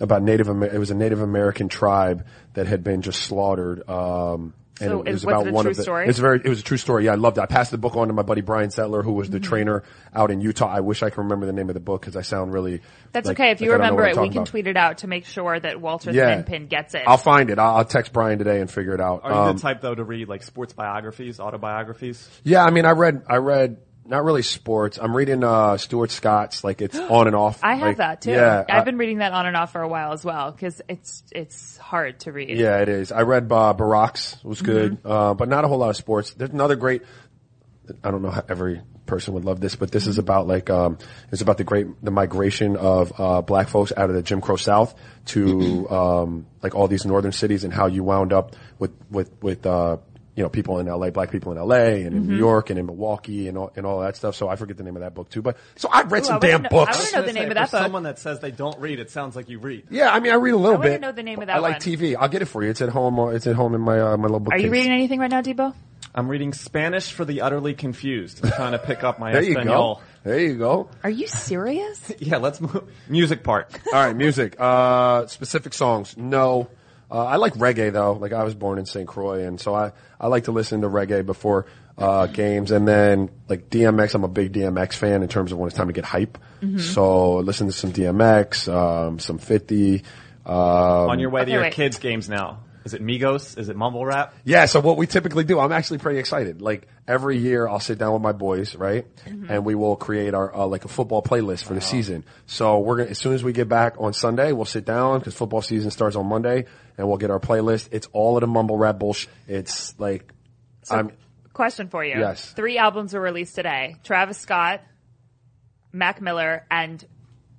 about Native, Amer- it was a Native American tribe that had been just slaughtered, um, and So it is- was was about it a one true of the, story? it's very, it was a true story. Yeah, I loved it. I passed the book on to my buddy Brian Settler, who was the Mm-hmm. trainer out in Utah. I wish I could remember the name of the book because I sound really. That's like- okay. If you like I don't know remember it, we can about. tweet it out to make sure that Walter Yeah. the Minpin gets it. I'll find it. I'll, I'll text Brian today and figure it out. Are you Um, the type though to read like sports biographies, autobiographies? yeah, I mean, I read, I read. Not really sports. I'm reading uh Stuart Scott's. Like it's on and off. I have Like, that too. Yeah, I've I- been reading that on and off for a while as well because it's it's hard to read. Yeah, it is. I read uh, Barack's was good, Mm-hmm. uh, but not a whole lot of sports. There's another great. I don't know how every person would love this, but this is about like um, it's about the great the migration of uh, black folks out of the Jim Crow South to um, like all these northern cities and how you wound up with with with uh, you know people in L.A., black people in L.A. and in Mm-hmm. New York and in Milwaukee and all, and all that stuff. So I forget the name of that book too. But so I've read Ooh, some wanna damn know- I books. wanna know the name of that book. Someone that says they don't read, it sounds like you read. yeah, I mean, I read a little I wanna bit. know the name of that I like one. TV. I'll get it for you. It's at home. uh, It's at home in my uh, my little bookcase. Are you reading anything right now, Debo? I'm reading Spanish for the utterly confused. I'm trying to pick up my There you go. There you go. Are you serious? Yeah, let's move. Music part. All right, music. Uh, specific songs. No. Uh, I like reggae though. Like I was born in St. Croix, and so I, I like to listen to reggae before uh, games, and then like DMX. I'm a big DMX fan in terms of when it's time to get hype. So listen to some DMX, um, some 50. Um, On your way Okay, to your wait. kids' games now. Is it Migos? Is it mumble rap? Yeah, so what we typically do, I'm actually pretty excited. Like every year I'll sit down with my boys, right? And we will create our, uh, like a football playlist for the season. So we're gonna, as soon as we get back on Sunday, we'll sit down because football season starts on Monday and we'll get our playlist. It's all of the mumble rap bullshit. It's like, I'm, Question for you. Yes. Three albums were released today: Travis Scott, Mac Miller, and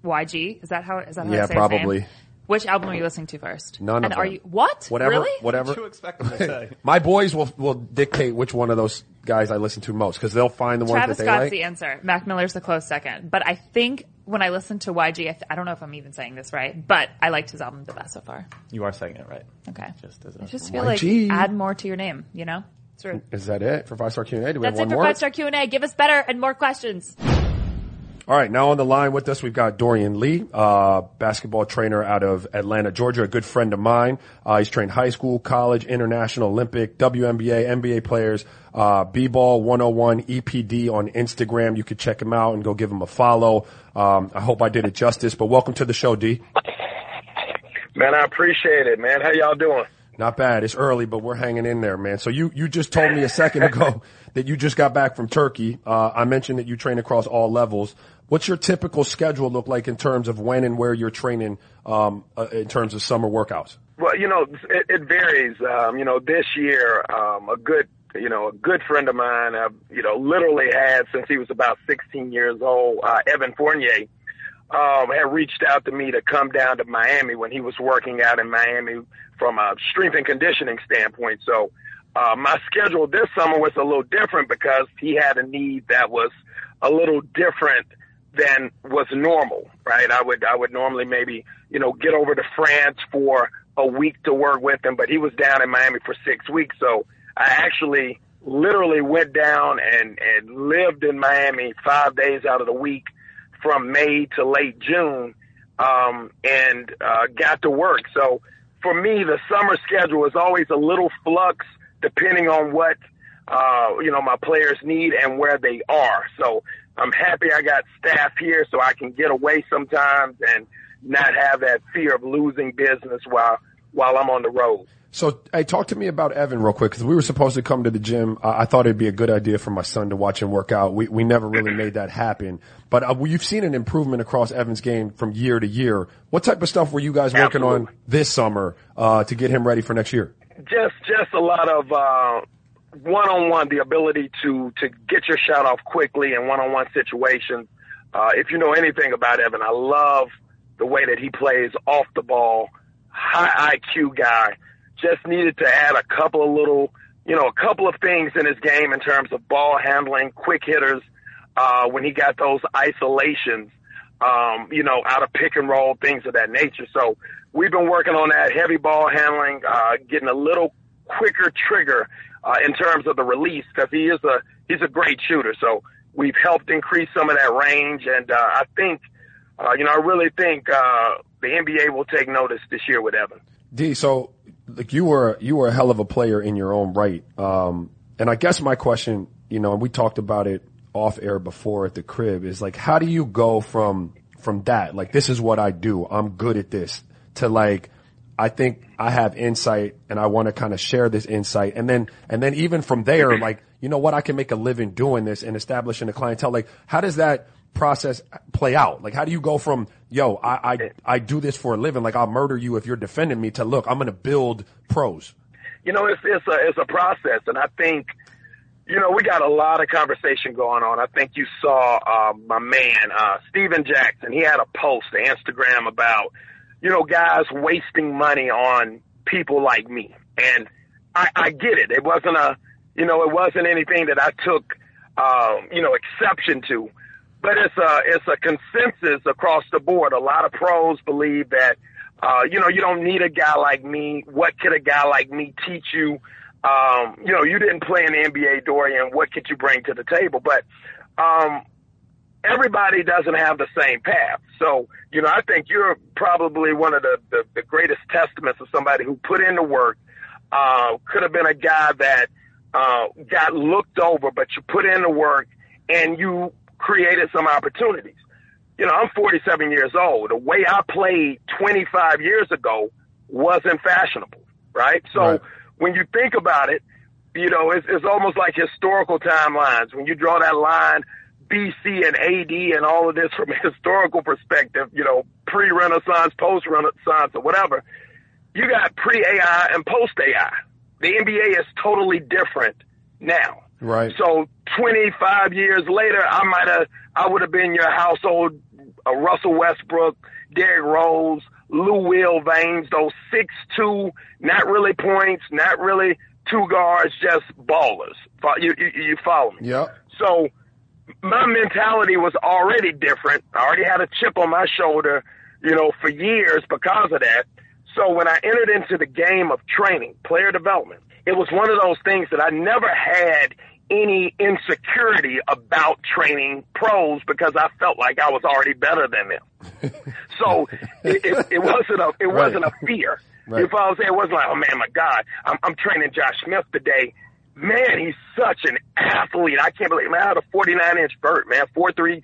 YG. Is that how? Is that how I Yeah, say his name? probably. Which album are you listening to first? None of and are them. you what? whatever, Really? whatever. What you expect them to say? My boys will, will dictate which one of those guys I listen to most because they'll find the ones Travis that they Scott's like. the answer. Mac Miller's the close second. But I think when I listen to YG, I, th- I don't know if I'm even saying this right, but I liked his album the best so far. You are saying it right. Okay. Just as a I just feel YG. like add more to your name. You know, it's rude. Is that it for five star Q&A? Do we That's have it one for more? five star Q and A. Give us better and more questions. All right, now on the line with us, we've got Dorian Lee, uh, basketball trainer out of Atlanta, Georgia, a good friend of mine. Uh, he's trained high school, college, international, Olympic, WNBA, NBA players, uh, B-Ball 101 EPD on Instagram. You could check him out and go give him a follow. Um, I hope I did it justice, but welcome to the show, D. Man, I appreciate it, man. How y'all doing? Not bad. It's early, but we're hanging in there, man. So you, you just told me a second ago that you just got back from Turkey. Uh, I mentioned that you train across all levels. What's your typical schedule look like in terms of when and where you're training, um, uh, in terms of summer workouts? Well, you know, it, it varies. Um, you know, this year, um, a good, you know, a good friend of mine, I've, you know, literally had since he was about 16 years old, uh, Evan Fournier, um, had reached out to me to come down to Miami when he was working out in Miami from a strength and conditioning standpoint. So, uh, my schedule this summer was a little different because he had a need that was a little different than was normal, right? I would, I would normally maybe, you know, get over to France for a week to work with him, but he was down in Miami for six weeks. So I actually literally went down and, and lived in Miami five days out of the week from May to late June, um, and, uh, got to work. So for me, the summer schedule is always a little flux depending on what, uh, you know, my players need and where they are. So I'm happy I got staff here so I can get away sometimes and not have that fear of losing business while, while I'm on the road. So, hey, talk to me about Evan real quick because we were supposed to come to the gym. Uh, I thought it'd be a good idea for my son to watch him work out. We we never really made that happen. But uh, you've seen an improvement across Evan's game from year to year. What type of stuff were you guys working Absolutely. on this summer uh, to get him ready for next year? Just just a lot of uh one on one the ability to to get your shot off quickly in one on one situations. Uh if you know anything about Evan, I love the way that he plays off the ball, high IQ guy. Just needed to add a couple of little you know, a couple of things in his game in terms of ball handling, quick hitters, uh when he got those isolations, um, you know, out of pick and roll, things of that nature. So we've been working on that heavy ball handling, uh, getting a little quicker trigger, uh, in terms of the release because he is a, he's a great shooter. So we've helped increase some of that range. And, uh, I think, uh, you know, I really think, uh, the NBA will take notice this year with Evan. D, so like you were you were a hell of a player in your own right. Um, and I guess my question, you know, and we talked about it off air before at the crib, is like, how do you go from from that, like this is what I do, I'm good at this, to like, I think I have insight and I want to kind of share this insight, and then and then even from there, like, you know what, I can make a living doing this and establishing a clientele. Like, how does that process play out? Like, how do you go from, yo, I, I, I do this for a living, like I'll murder you if you're defending me to look, I'm going to build pros. You know, it's, it's a, it's a process. And I think, you know, we got a lot of conversation going on. I think you saw, uh, my man, uh, Stephen Jackson. He had a post to Instagram about, you know, guys wasting money on people like me. And I, I get it. It wasn't a, you know, it wasn't anything that I took, um, you know, exception to but it's a it's a consensus across the board. A lot of pros believe that uh, you know you don't need a guy like me. What could a guy like me teach you? Um, you know, you didn't play in the NBA, Dorian. What could you bring to the table? But um, everybody doesn't have the same path. So you know, I think you're probably one of the the, the greatest testaments of somebody who put in the work. Uh, could have been a guy that uh, got looked over, but you put in the work and you created some opportunities. You know, I'm 47 years old. The way I played 25 years ago wasn't fashionable, right? So Right. When you think about it, you know, it's, it's almost like historical timelines. When you draw that line, BC and AD and all of this from a historical perspective, you know, pre-Renaissance, post-Renaissance, or whatever, you got pre-AI and post-AI. The NBA is totally different now. Right. So 25 years later, I might have, I would have been your household, uh, Russell Westbrook, Derrick Rose, Lou Will Vanes, those six two, not really points, not really two guards, just ballers. You, you, you follow me? Yeah. So my mentality was already different. I already had a chip on my shoulder, you know, for years because of that. So when I entered into the game of training, player development, it was one of those things that I never had any insecurity about training pros because I felt like I was already better than them. so it, it, it wasn't a it wasn't a fear. Right. You follow what I'm saying? It wasn't like, oh man, my God, I'm, I'm training Josh Smith today. Man, he's such an athlete. I can't believe, man, I had a 49 inch vert, man, four three,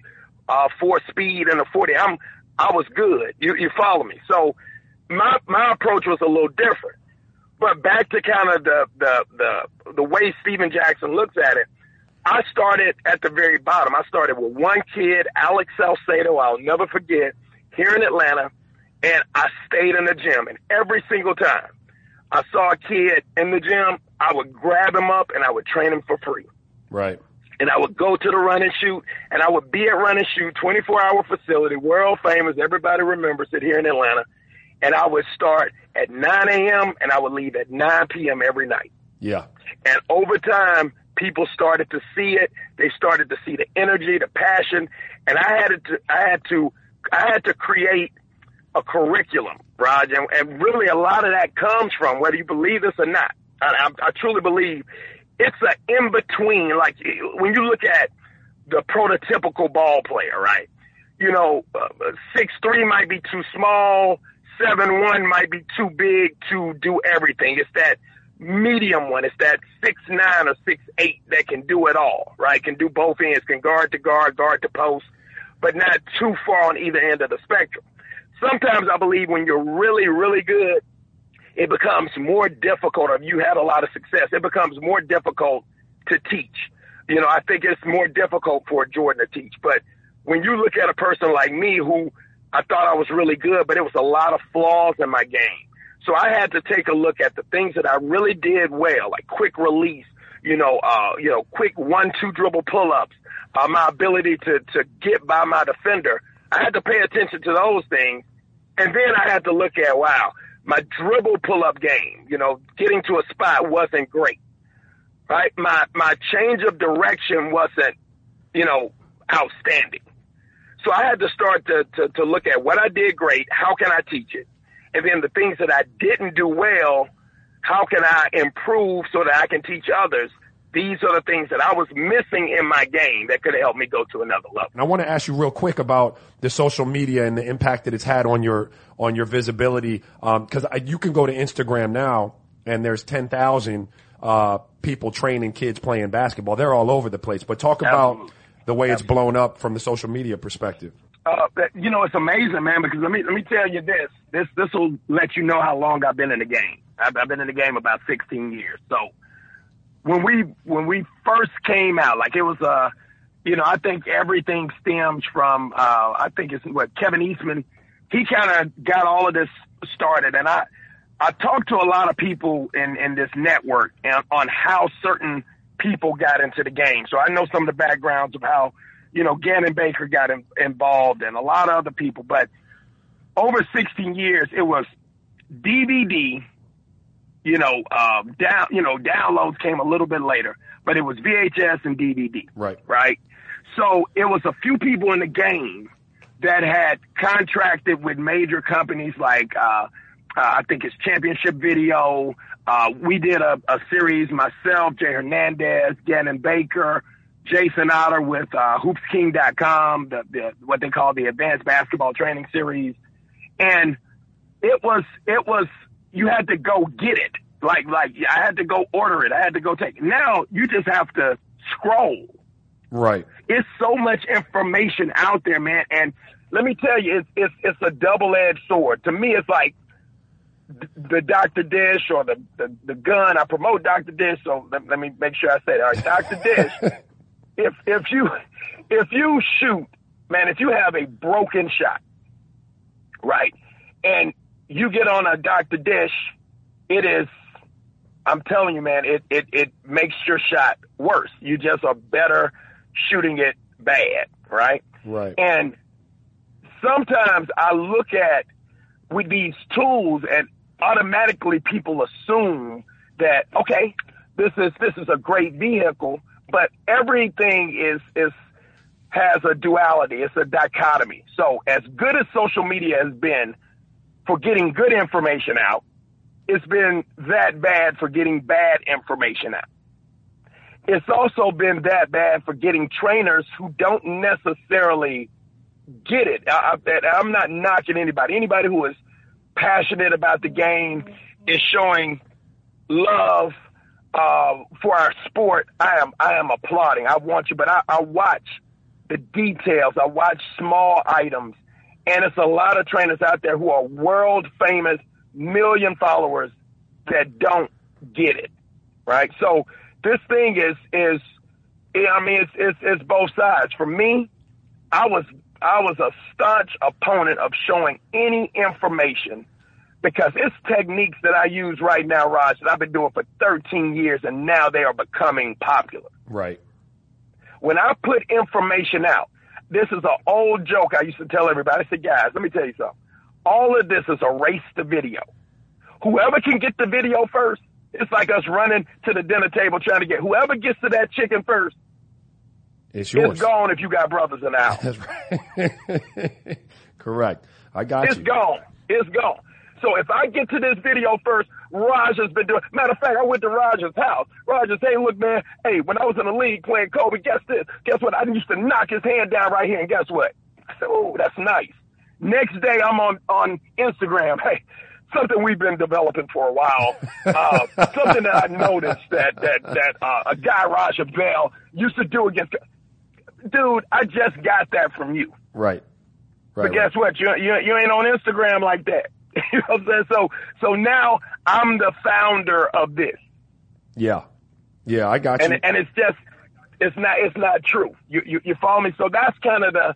uh, four speed and a 40. I'm, I was good. You, you follow me? So my, my approach was a little different. But back to kind of the, the, the, the way Stephen Jackson looks at it, I started at the very bottom. I started with one kid, Alex Salcedo, I'll never forget, here in Atlanta, and I stayed in the gym. And every single time I saw a kid in the gym, I would grab him up and I would train him for free. Right. And I would go to the run and shoot, and I would be at run and shoot, 24 hour facility, world famous. Everybody remembers it here in Atlanta. And I would start at 9 a.m. and I would leave at 9 p.m. every night. Yeah. And over time, people started to see it. They started to see the energy, the passion, and I had to, I had to, I had to create a curriculum, Raj, and, and really a lot of that comes from whether you believe this or not. I, I, I truly believe it's an in between. Like when you look at the prototypical ball player, right? You know, uh, six three might be too small, seven one might be too big to do everything. It's that medium one. It's that six nine or six eight that can do it all, right? Can do both ends, can guard to guard, guard to post, but not too far on either end of the spectrum. Sometimes I believe when you're really, really good, it becomes more difficult, or you had a lot of success, it becomes more difficult to teach. You know, I think it's more difficult for Jordan to teach. But when you look at a person like me who I thought I was really good, but it was a lot of flaws in my game. So I had to take a look at the things that I really did well, like quick release, you know, uh, you know, quick one, two dribble pull ups, uh, my ability to, to get by my defender. I had to pay attention to those things. And then I had to look at, wow, my dribble pull up game, you know, getting to a spot wasn't great, right? My, my change of direction wasn't, you know, outstanding. So I had to start to, to, to look at what I did great. How can I teach it? And then the things that I didn't do well, how can I improve so that I can teach others? These are the things that I was missing in my game that could have helped me go to another level. And I want to ask you real quick about the social media and the impact that it's had on your on your visibility. Because you can go to Instagram now, and there's ten thousand uh, people training kids playing basketball. They're all over the place. But talk about Absolutely. The way it's blown up from the social media perspective. Uh, you know, it's amazing, man. Because let me let me tell you this. This this will let you know how long I've been in the game. I've, I've been in the game about 16 years. So when we when we first came out, like it was uh, you know, I think everything stems from uh, I think it's what Kevin Eastman. He kind of got all of this started, and I I talked to a lot of people in in this network and on how certain people got into the game. So I know some of the backgrounds of how you know Gannon Baker got in, involved and a lot of other people, but over 16 years, it was DVD. You know, uh, down, you know, downloads came a little bit later, but it was VHS and DVD. Right. Right. So it was a few people in the game that had contracted with major companies like, uh, uh, I think it's Championship Video. Uh, we did a, a series, myself, Jay Hernandez, Gannon Baker, Jason Otter with uh, HoopsKing.com, the, the what they call the Advanced Basketball Training Series, and it was it was you had to go get it. Like like I had to go order it. I had to go take. It. Now you just have to scroll. Right. It's so much information out there, man. And let me tell you, it's it's it's a double edged sword. To me, it's like the Dr. Dish or the, the, the gun. I promote Dr. Dish, so let, let me make sure I say it. All right, Dr. Dish. if if you if you shoot, man, if you have a broken shot, right, and you get on a Dr. Dish, it is. I'm telling you, man, it it it makes your shot worse. You just are better shooting it bad, right? Right. And sometimes I look at with these tools and automatically people assume that okay, this is this is a great vehicle, but everything is is has a duality, it's a dichotomy. So as good as social media has been for getting good information out, it's been that bad for getting bad information out. it's also been that bad for getting trainers who don't necessarily get it. I, I, I'm not knocking anybody. Anybody who is passionate about the game is showing love uh, for our sport. I am I am applauding. I want you, but I, I watch the details. I watch small items, and it's a lot of trainers out there who are world famous, million followers that don't get it. Right. So this thing is is I mean it's it's, it's both sides. For me, I was I was a staunch opponent of showing any information because it's techniques that I use right now, Raj, that I've been doing for 13 years and now they are becoming popular. Right. When I put information out, this is an old joke I used to tell everybody. I said, guys, let me tell you something. All of this is a race to video. Whoever can get the video first, it's like us running to the dinner table trying to get whoever gets to that chicken first. It's yours. It's gone if you got brothers in the house. That's right. Correct. I got It's you. gone. It's gone. So if I get to this video first, Raj has been doing. Matter of fact, I went to Raj's house. Raj said, "Hey, look, man. Hey, when I was in the league playing Kobe, guess this? Guess what? I used to knock his hand down right here, and guess what? I said, oh, that's nice. Next day, I'm on on Instagram. Hey, something we've been developing for a while. Uh, something that I noticed that that that uh, a guy Raja Bell used to do against. Dude, I just got that from you. Right. Right. But guess what? You, you you ain't on Instagram like that. you know what I'm saying? So so now I'm the founder of this, Yeah. Yeah, I got and you. and it's just it's not it's not true. You you, you follow me? So that's kind of the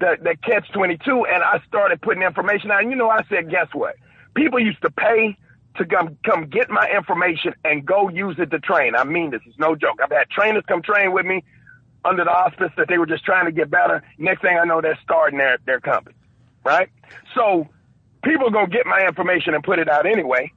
the, the catch twenty two. And I started putting information out. And you know, I said, guess what? People used to pay to come come get my information and go use it to train. I mean this is no joke. I've had trainers come train with me under the auspice that they were just trying to get better. Next thing I know, they're starting their their company, right? So people are gonna get my information and put it out anyway.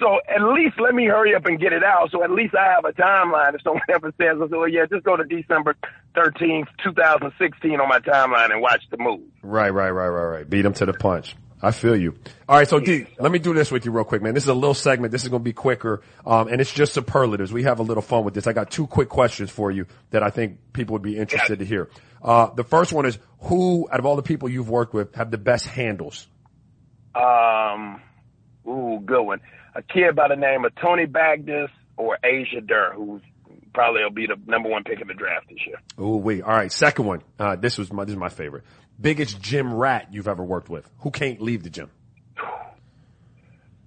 So at least let me hurry up and get it out. So at least I have a timeline. If someone ever says, oh, yeah, just go to December 13th, 2016 on my timeline and watch the move. Right, right, right, right, right. Beat him to the punch. I feel you. All right, so D, let me do this with you real quick, man. This is a little segment. This is going to be quicker, um, and it's just superlatives. We have a little fun with this. I got two quick questions for you that I think people would be interested to hear. Uh, the first one is who, out of all the people you've worked with, have the best handles? Um, ooh, good one. A kid by the name of Tony Bagdis or Asia Durr, who's probably will be the number one pick in the draft this year. Oh wait. All right, second one. Uh, this was my, this is my favorite. Biggest gym rat you've ever worked with. Who can't leave the gym?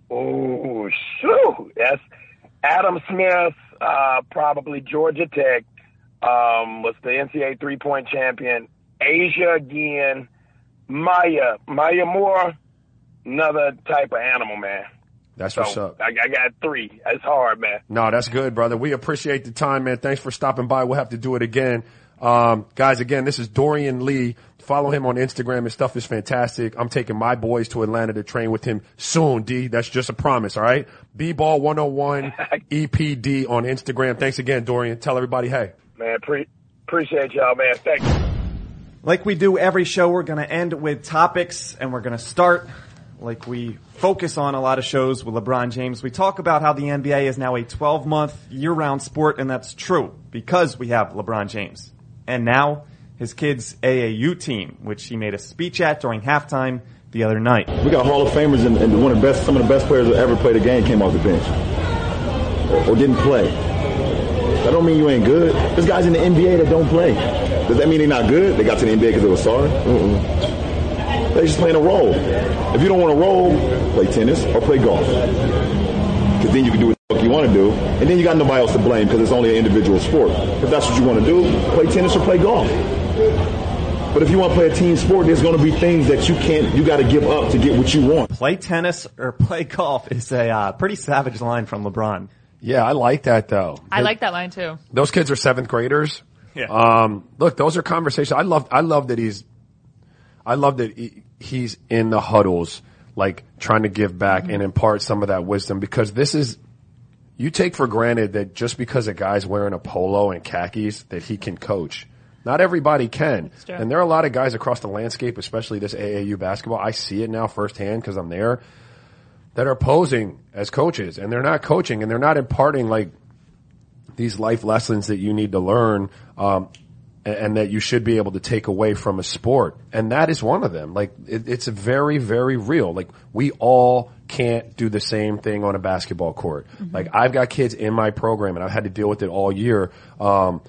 Oh, shoot. That's Adam Smith, uh, probably Georgia Tech, um, was the NCAA three point champion. Asia again. Maya, Maya Moore, another type of animal, man. That's So what's up. I, I got three. That's hard, man. No, that's good, brother. We appreciate the time, man. Thanks for stopping by. We'll have to do it again. Um, guys, again, this is Dorian Lee. Follow him on Instagram. His stuff is fantastic. I'm taking my boys to Atlanta to train with him soon, D. That's just a promise, all right? B-Ball 101 EPD on Instagram. Thanks again, Dorian. Tell everybody, hey. Man, pre- appreciate y'all, man. Thank you. Like we do every show, we're going to end with topics and we're going to start like we focus on a lot of shows with LeBron James. We talk about how the NBA is now a 12 month year round sport and that's true because we have LeBron James. And now his kids AAU team, which he made a speech at during halftime the other night. We got Hall of Famers and, and one of the best, some of the best players that ever played a game came off the bench or, or didn't play. That don't mean you ain't good. There's guys in the NBA that don't play. Does that mean they're not good? They got to the NBA because they were sorry? Mm-mm. They're just playing a role. If you don't want to roll, play tennis or play golf. Because then you can do what the fuck you want to do, and then you got nobody else to blame because it's only an individual sport. If that's what you want to do, play tennis or play golf. But if you want to play a team sport, there's going to be things that you can't, you got to give up to get what you want. Play tennis or play golf is a uh, pretty savage line from LeBron. Yeah, I like that though. I like that line too. Those kids are seventh graders. Yeah. Um, look, those are conversations. I love, I love that he's, I love that he, he's in the huddles, like trying to give back and impart some of that wisdom because this is, you take for granted that just because a guy's wearing a polo and khakis that he can coach. Not everybody can. And there are a lot of guys across the landscape, especially this AAU basketball. I see it now firsthand because I'm there that are posing as coaches and they're not coaching and they're not imparting like these life lessons that you need to learn, um, and, that you should be able to take away from a sport. And that is one of them. Like, it, it's very, very real. Like, we all can't do the same thing on a basketball court. Like, I've got kids in my program and I've had to deal with it all year. Um,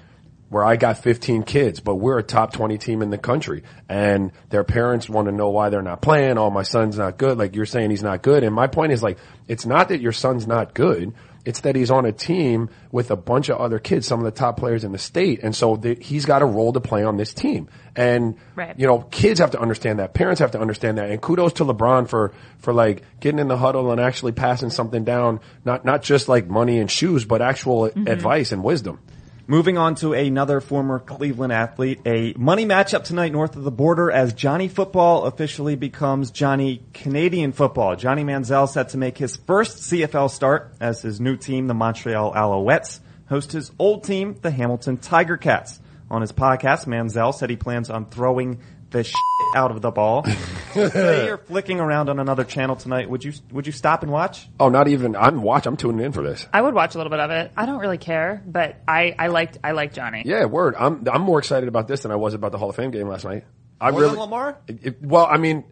where I got 15 kids, but we're a top 20 team in the country and their parents want to know why they're not playing. Oh, my son's not good. Like you're saying he's not good. And my point is like, it's not that your son's not good. It's that he's on a team with a bunch of other kids, some of the top players in the state. And so the, he's got a role to play on this team. And, Right. you know, kids have to understand that. Parents have to understand that. And kudos to LeBron for, for like getting in the huddle and actually passing something down. Not, not just like money and shoes, but actual mm-hmm. advice and wisdom. Moving on to another former Cleveland athlete, a money matchup tonight north of the border as Johnny Football officially becomes Johnny Canadian Football. Johnny Manziel set to make his first CFL start as his new team, the Montreal Alouettes, host his old team, the Hamilton Tiger Cats. On his podcast, Manziel said he plans on throwing the shit out of the ball. they are flicking around on another channel tonight. Would you would you stop and watch? Oh, not even, I'm watch, I'm tuning in for this. I would watch a little bit of it. I don't really care, but I, I liked I liked Johnny. Yeah, word. I'm I'm more excited about this than I was about the Hall of Fame game last night. I More really than Lamar? It- it- well, I mean,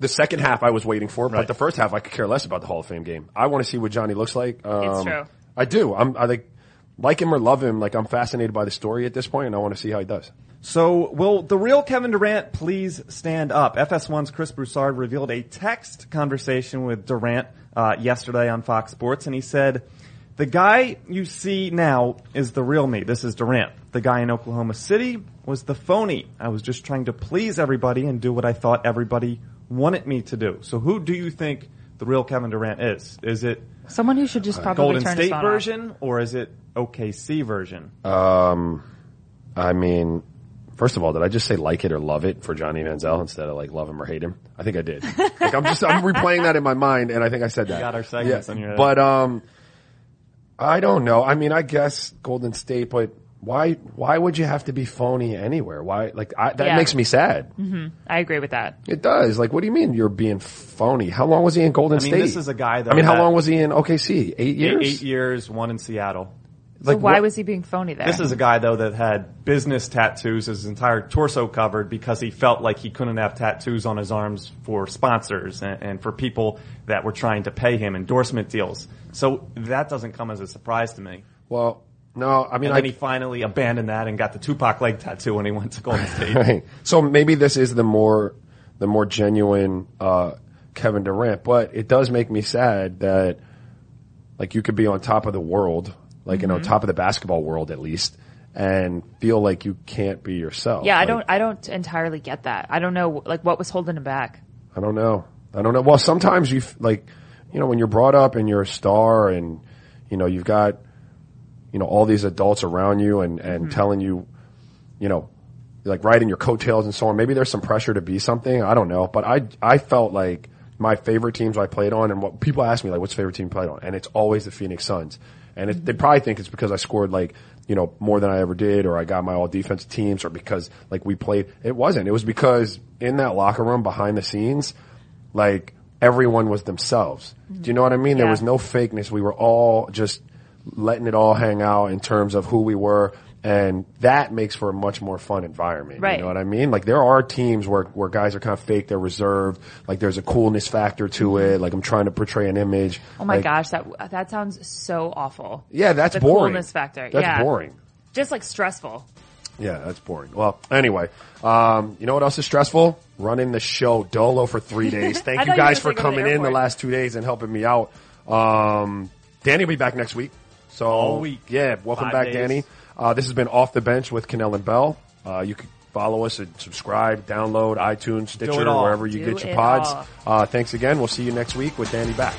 the second half I was waiting for, Right. but the first half I could care less about the Hall of Fame game. I want to see what Johnny looks like. Um, true. I do. I'm I like like him or love him. Like I'm fascinated by the story at this point, and I want to see how he does. So, will the real Kevin Durant please stand up? FS1's Chris Broussard revealed a text conversation with Durant uh, yesterday on Fox Sports, and he said, "The guy you see now is the real me. This is Durant. The guy in Oklahoma City was the phony. I was just trying to please everybody and do what I thought everybody wanted me to do. So, who do you think the real Kevin Durant is? Is it Someone who should just probably Golden turn his State phone off. version, or is it OKC version? Um, I mean, first of all, did I just say like it or love it for Johnny Manziel instead of like love him or hate him? I think I did. like I'm just I'm replaying that in my mind, and I think I said that. got our segments in your head. But um, I don't know. I mean, I guess Golden State, but why why would you have to be phony anywhere? Why like I, that Yeah. makes me sad. Mm-hmm. I agree with that. It does. Like, what do you mean you're being phony? How long was he in Golden I mean, State? this is a guy, though, I mean, how long was he in OKC? Eight years. Eight years, one in Seattle. So Like, why what- was he being phony there? This is a guy though that had business tattoos, his entire torso covered because he felt like he couldn't have tattoos on his arms for sponsors and, and for people that were trying to pay him endorsement deals. So that doesn't come as a surprise to me. Well, no. I mean, And I he finally abandoned that and got the Tupac leg tattoo when he went to Golden State. Right. So maybe this is the more the more genuine uh, Kevin Durant, but it does make me sad that like you could be on top of the world, like Mm-hmm. you know, top of the basketball world at least, and feel like you can't be yourself. yeah, I don't I don't entirely get that. I don't know like what was holding him back. I don't know. I don't know. Well, sometimes you f- like, you know, when you're brought up and you're a star and, you know, you've got, you know, all these adults around you and, and mm-hmm. telling you, you know, like riding your coattails and so on. Maybe there's some pressure to be something. I don't know. But I, I felt like my favorite teams I played on and what people ask me like, what's favorite team you played on? And it's always the Phoenix Suns. And it, they mm-hmm. probably think it's because I scored like, you know, more than I ever did or I got my all defense teams or because like we played. It wasn't. It was because in that locker room behind the scenes, like everyone was themselves. Do you know what I mean? There was no fakeness. We were all just letting it all hang out in terms of who we were. And that makes for a much more fun environment. Right. You know what I mean? Like there are teams where, where guys are kind of fake, they're reserved, like there's a coolness factor to it, like I'm trying to portray an image. Oh my Like, gosh, that that sounds so awful. Yeah, that's the boring. coolness factor. That's yeah. boring. Just like stressful. Yeah, that's boring. Well, anyway, um, you know what else is stressful? Running the show dolo for three days. Thank you thought you guys for gonna say go to coming the in the last two days and helping me out. Um, Danny will be back next week. So All week. Yeah, welcome Five back, days. Danny. Uh, this has been off the bench with Kanell and Bell. Uh, you can follow us and subscribe, download iTunes, Stitcher, wherever you Do get your pods. Uh, thanks again. We'll see you next week with Danny back.